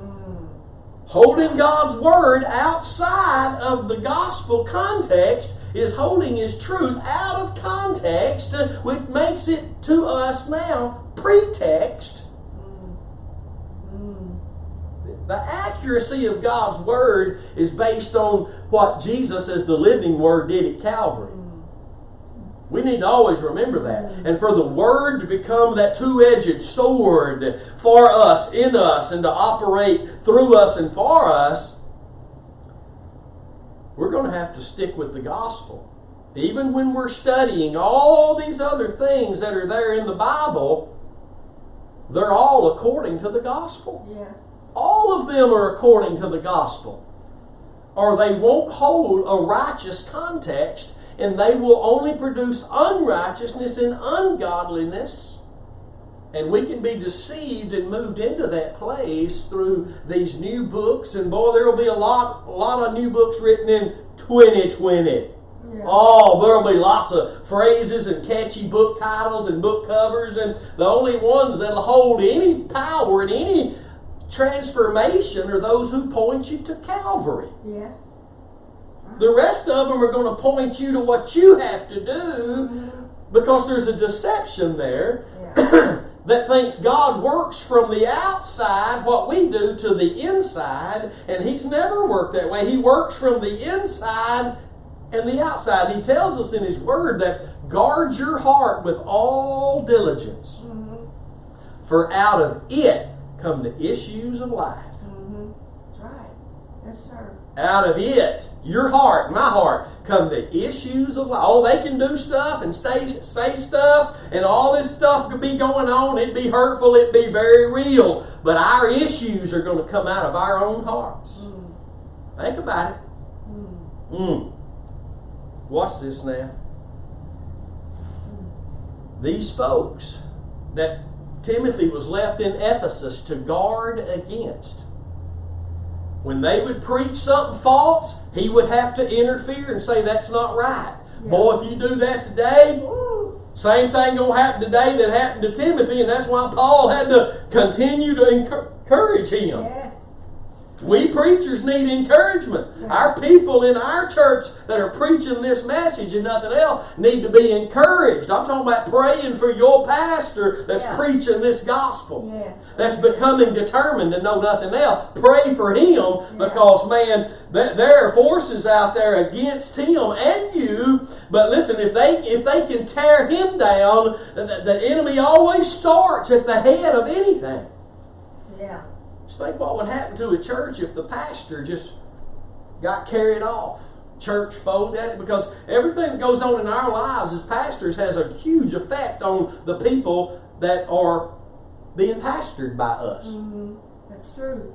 Holding God's word outside of the gospel context is holding his truth out of context, which makes it to us now pretext the accuracy of God's word is based on what Jesus as the living word did at Calvary. We need to always remember that. And for the word to become that two edged sword for us, in us, and to operate through us and for us, we're going to have to stick with the gospel. Even when we're studying all these other things that are there in the Bible, they're all according to the gospel. Yes. All of them are according to the gospel. Or they won't hold a righteous context and they will only produce unrighteousness and ungodliness. And we can be deceived and moved into that place through these new books. And boy, there will be a lot, a lot of new books written in 2020. Yeah. Oh, there'll be lots of phrases and catchy book titles and book covers, and the only ones that'll hold any power and any transformation are those who point you to Calvary. Yes. The rest of them are going to point you to what you have to do because there's a deception there Yeah. [coughs] that thinks God works from the outside, what we do, to the inside, and He's never worked that way. He works from the inside and the outside. He tells us in His Word that guard your heart with all diligence, mm-hmm. for out of it come the issues of life. Mm-hmm. That's right. Yes, sir. Out of it, your heart, my heart, come the issues of life. Oh, they can do stuff and stay, say stuff, and all this stuff could be going on. It'd be hurtful. It'd be very real. But our issues are going to come out of our own hearts. Mm. Think about it. Mm. Mm. Watch this now. These folks that Timothy was left in Ephesus to guard against. When they would preach something false, he would have to interfere and say that's not right. Yeah. Boy, if you do that today, Woo. same thing gonna happen today that happened to Timothy, and that's why Paul had to continue to encourage him. Yes. We preachers need encouragement. Our people in our church that are preaching this message and nothing else need to be encouraged. I'm talking about praying for your pastor that's Yeah. preaching this gospel. Yes. That's becoming determined to know nothing else. Pray for him because, man, there are forces out there against him and you. But listen, if they if they can tear him down, the, the enemy always starts at the head of anything. Yeah. Just think what would happen to a church if the pastor just got carried off. Church folded at it because everything that goes on in our lives as pastors has a huge effect on the people that are being pastored by us. Mm-hmm. That's true.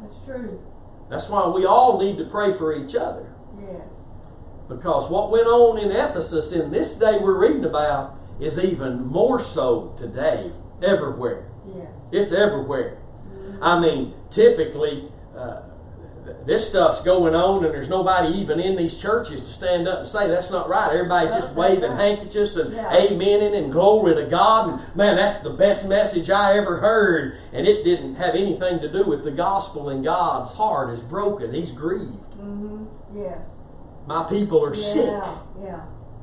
That's true. That's why we all need to pray for each other. Yes. Because what went on in Ephesus in this day we're reading about is even more so today, everywhere. Yes. It's everywhere. I mean, typically, uh, this stuff's going on, and there's nobody even in these churches to stand up and say that's not right. Everybody's just waving right. handkerchiefs and Yeah. amening and glory to God. And man, that's the best message I ever heard. And it didn't have anything to do with the gospel. And God's heart is broken. He's grieved. Mm-hmm. Yes. My people are sick. Yeah.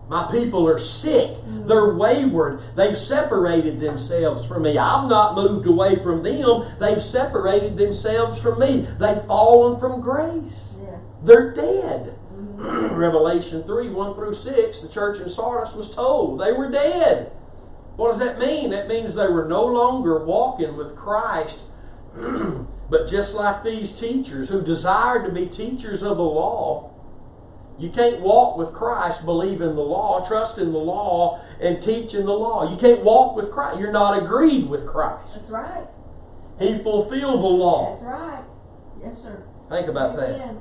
My people are sick. They're wayward. They've separated themselves from me. I've not moved away from them. They've separated themselves from me. They've fallen from grace. They're dead. [clears throat] Revelation 3 1 through 6, the church in Sardis was told they were dead. What does that mean? That means they were no longer walking with Christ, [clears throat] but just like these teachers who desired to be teachers of the law, you can't walk with Christ, believe in the law, trust in the law, and teach in the law. You can't walk with Christ. You're not agreed with Christ. That's right. He fulfilled the law. That's right. Yes, sir. Think about that.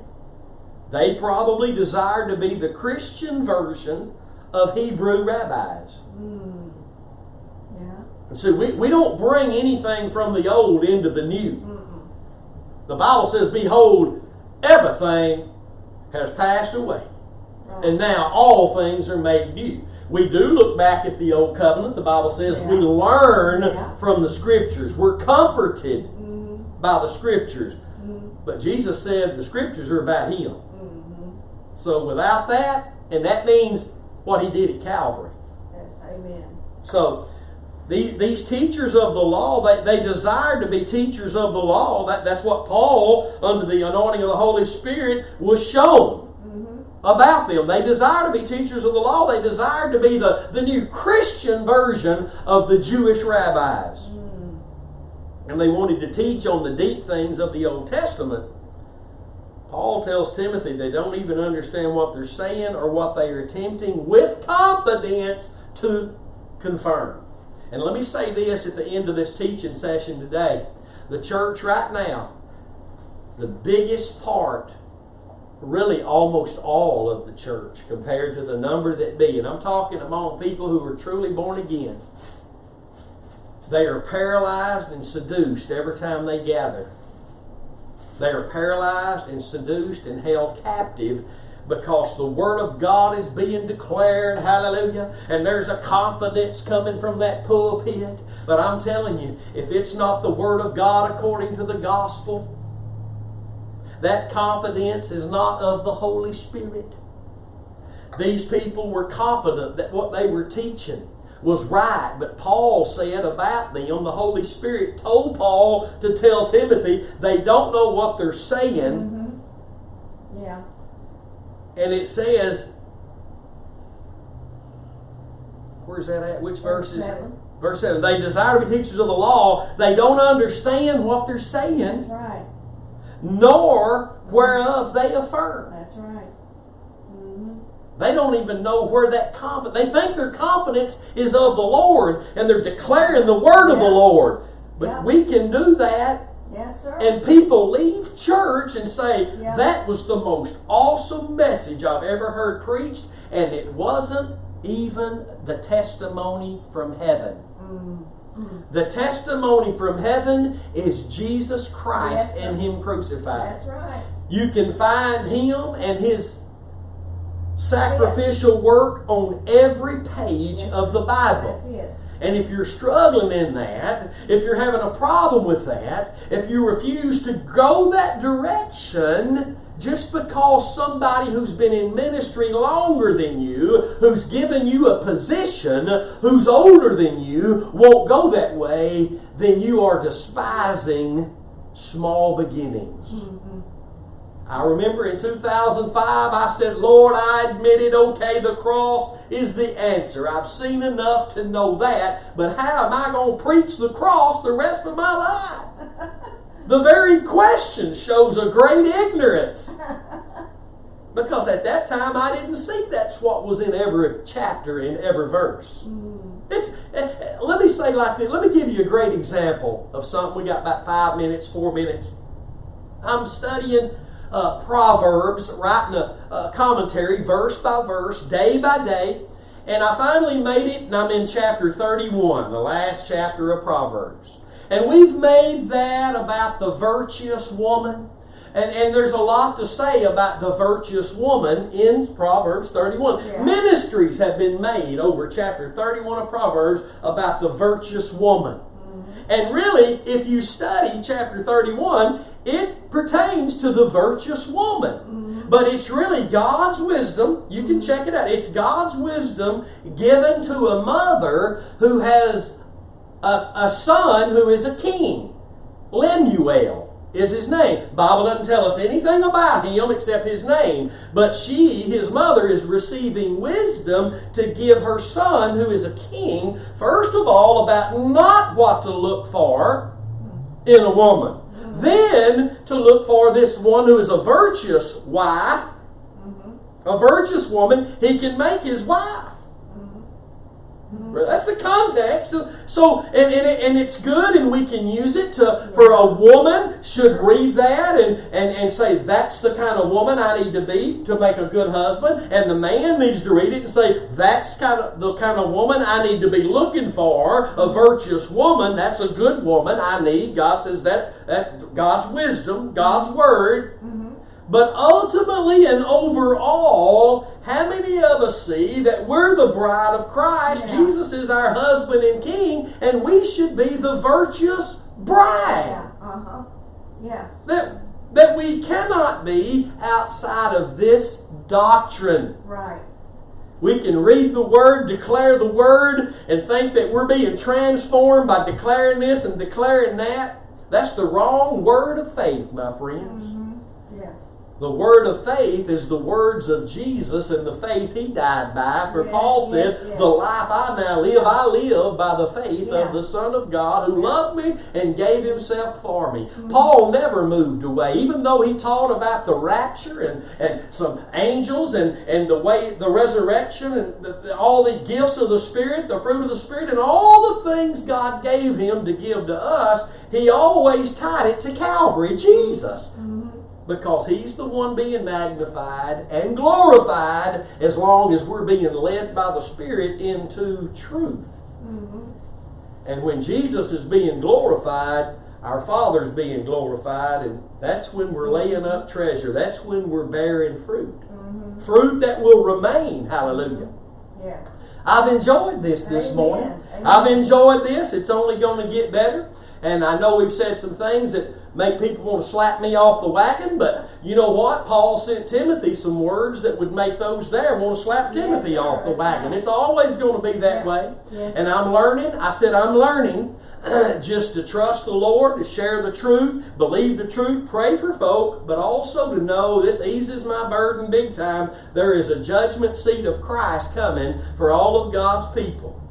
They probably desired to be the Christian version of Hebrew rabbis. Mm. Yeah. And so we, we don't bring anything from the old into the new. Mm-mm. The Bible says, Behold, everything has passed away. Right. And now all things are made new. We do look back at the old covenant. The Bible says we learn Yeah. from the scriptures. We're comforted Mm-hmm. by the scriptures. Mm-hmm. But Jesus said the scriptures are about Him. Mm-hmm. So without that, and that means what He did at Calvary. Yes. Amen. So the, these teachers of the law, they, they desired to be teachers of the law. That, that's what Paul, under the anointing of the Holy Spirit, was shown Mm-hmm. about them. They desire to be teachers of the law. They desired to be the, the new Christian version of the Jewish rabbis. Mm. And they wanted to teach on the deep things of the Old Testament. Paul tells Timothy they don't even understand what they're saying or what they are attempting with confidence to confirm. And let me say this at the end of this teaching session today. The church right now, the biggest part really almost all of the church compared to the number that be. And I'm talking among people who are truly born again. They are paralyzed and seduced every time they gather. They are paralyzed and seduced and held captive because the Word of God is being declared. Hallelujah. And there's a confidence coming from that pulpit. But I'm telling you, if it's not the Word of God according to the gospel, that confidence is not of the Holy Spirit. These people were confident that what they were teaching was right, but Paul said about them, the Holy Spirit told Paul to tell Timothy, they don't know what they're saying. Mm-hmm. Yeah. And it says, where's that at? Which verse is it? Verse 7. They desire to be teachers of the law. They don't understand what they're saying. That's right. nor whereof they affirm. That's right. Mm-hmm. They don't even know where that confidence. They think their confidence is of the Lord, and they're declaring the word of the Lord. But Yeah. we can do that, Yes, sir. and people leave church and say Yeah. that was the most awesome message I've ever heard preached, and it wasn't even the testimony from heaven. Mm. The testimony from heaven is Jesus Christ Yes, and Him crucified. That's right. You can find him and his sacrificial work on every page Yes. of the Bible. And if you're struggling in that, if you're having a problem with that, if you refuse to go that direction, just because somebody who's been in ministry longer than you, who's given you a position, who's older than you, won't go that way, then you are despising small beginnings. Mm-hmm. I remember in 2005, I said, Lord, I admitted, okay, the cross is the answer. I've seen enough to know that, but how am I going to preach the cross the rest of my life? [laughs] The very question shows a great ignorance. [laughs] Because at that time I didn't see that's what was in every chapter, in every verse. It's, eh, eh, let me say like this. Let me give you a great example of something. We got about five minutes, four minutes. I'm studying uh, Proverbs, writing a, a commentary verse by verse, day by day, and I finally made it, and I'm in chapter 31, the last chapter of Proverbs. And we've made that about the virtuous woman. And, and there's a lot to say about the virtuous woman in Proverbs 31. Yeah. Ministries have been made over chapter 31 of Proverbs about the virtuous woman. And really, if you study chapter 31, it pertains to the virtuous woman. Mm-hmm. But it's really God's wisdom. You can check it out. It's God's wisdom given to a mother who has a, a son who is a king. Lemuel is his name. Bible doesn't tell us anything about him except his name. But she, his mother, is receiving wisdom to give her son, who is a king, first of all, about not what to look for in a woman. Then to look for this one who is a virtuous wife, mm-hmm. a virtuous woman, he can make his wife. That's the context. So, and, and, and it's good, and we can use it to for a woman should read that and, and, and say, that's the kind of woman I need to be to make a good husband. And the man needs to read it and say, that's kind of the kind of woman I need to be looking for, a virtuous woman. That's a good woman I need. God says that, that God's wisdom, God's word. But ultimately and overall, how many of us see that we're the bride of Christ? Yeah. Jesus is our husband and king, and we should be the virtuous bride. Yeah. Uh huh. Yes. That, that we cannot be outside of this doctrine. Right. We can read the Word, declare the Word, and think that we're being transformed by declaring this and declaring that. That's the wrong word of faith, my friends. Yes. The word of faith is the words of Jesus and the faith he died by. For Yes, Paul said, yes, yes. The life I now live, I live by the faith of the Son of God who loved me and gave himself for me. Mm-hmm. Paul never moved away, even though he taught about the rapture and, and some angels and, and the way the resurrection and the, the- all the gifts of the Spirit, the fruit of the Spirit, and all the things God gave him to give to us. He always tied it to Calvary, Jesus because he's the one being magnified and glorified as long as we're being led by the Spirit into truth. Mm-hmm. And when Jesus is being glorified, our Father's being glorified, and that's when we're laying up treasure. That's when we're bearing fruit. Mm-hmm. Fruit that will remain. Hallelujah. Yes. I've enjoyed this this Amen. morning. Amen. I've enjoyed this. It's only going to get better. And I know we've said some things that make people want to slap me off the wagon, but you know what? Paul sent Timothy some words that would make those there want to slap Timothy sir. off the wagon. It's always going to be that way. Yes. And I'm learning. I said I'm learning [clears throat] just to trust the Lord, to share the truth, believe the truth, pray for folk, but also to know this eases my burden big time. There is a judgment seat of Christ coming for all of God's people.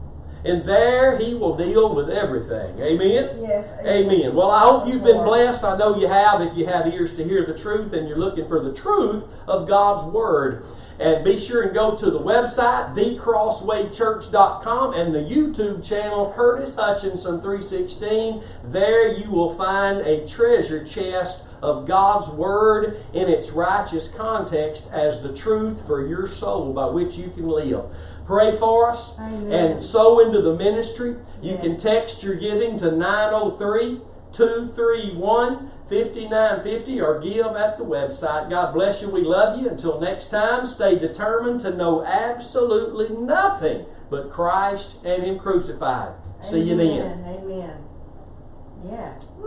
And there He will deal with everything. Amen? Yes. Amen. Well, I hope you've been blessed. I know you have if you have ears to hear the truth and you're looking for the truth of God's Word. And be sure and go to the website, thecrosswaychurch.com, and the YouTube channel, Curtis Hutchinson 316. There you will find a treasure chest of God's Word in its righteous context as the truth for your soul by which you can live. Pray for us Amen. and sow into the ministry. You Yes. can text your giving to 903 231 5950 or give at the website. God bless you. We love you. Until next time, stay determined to know absolutely nothing but Christ and Him crucified. See you then. Amen. Amen. Yes.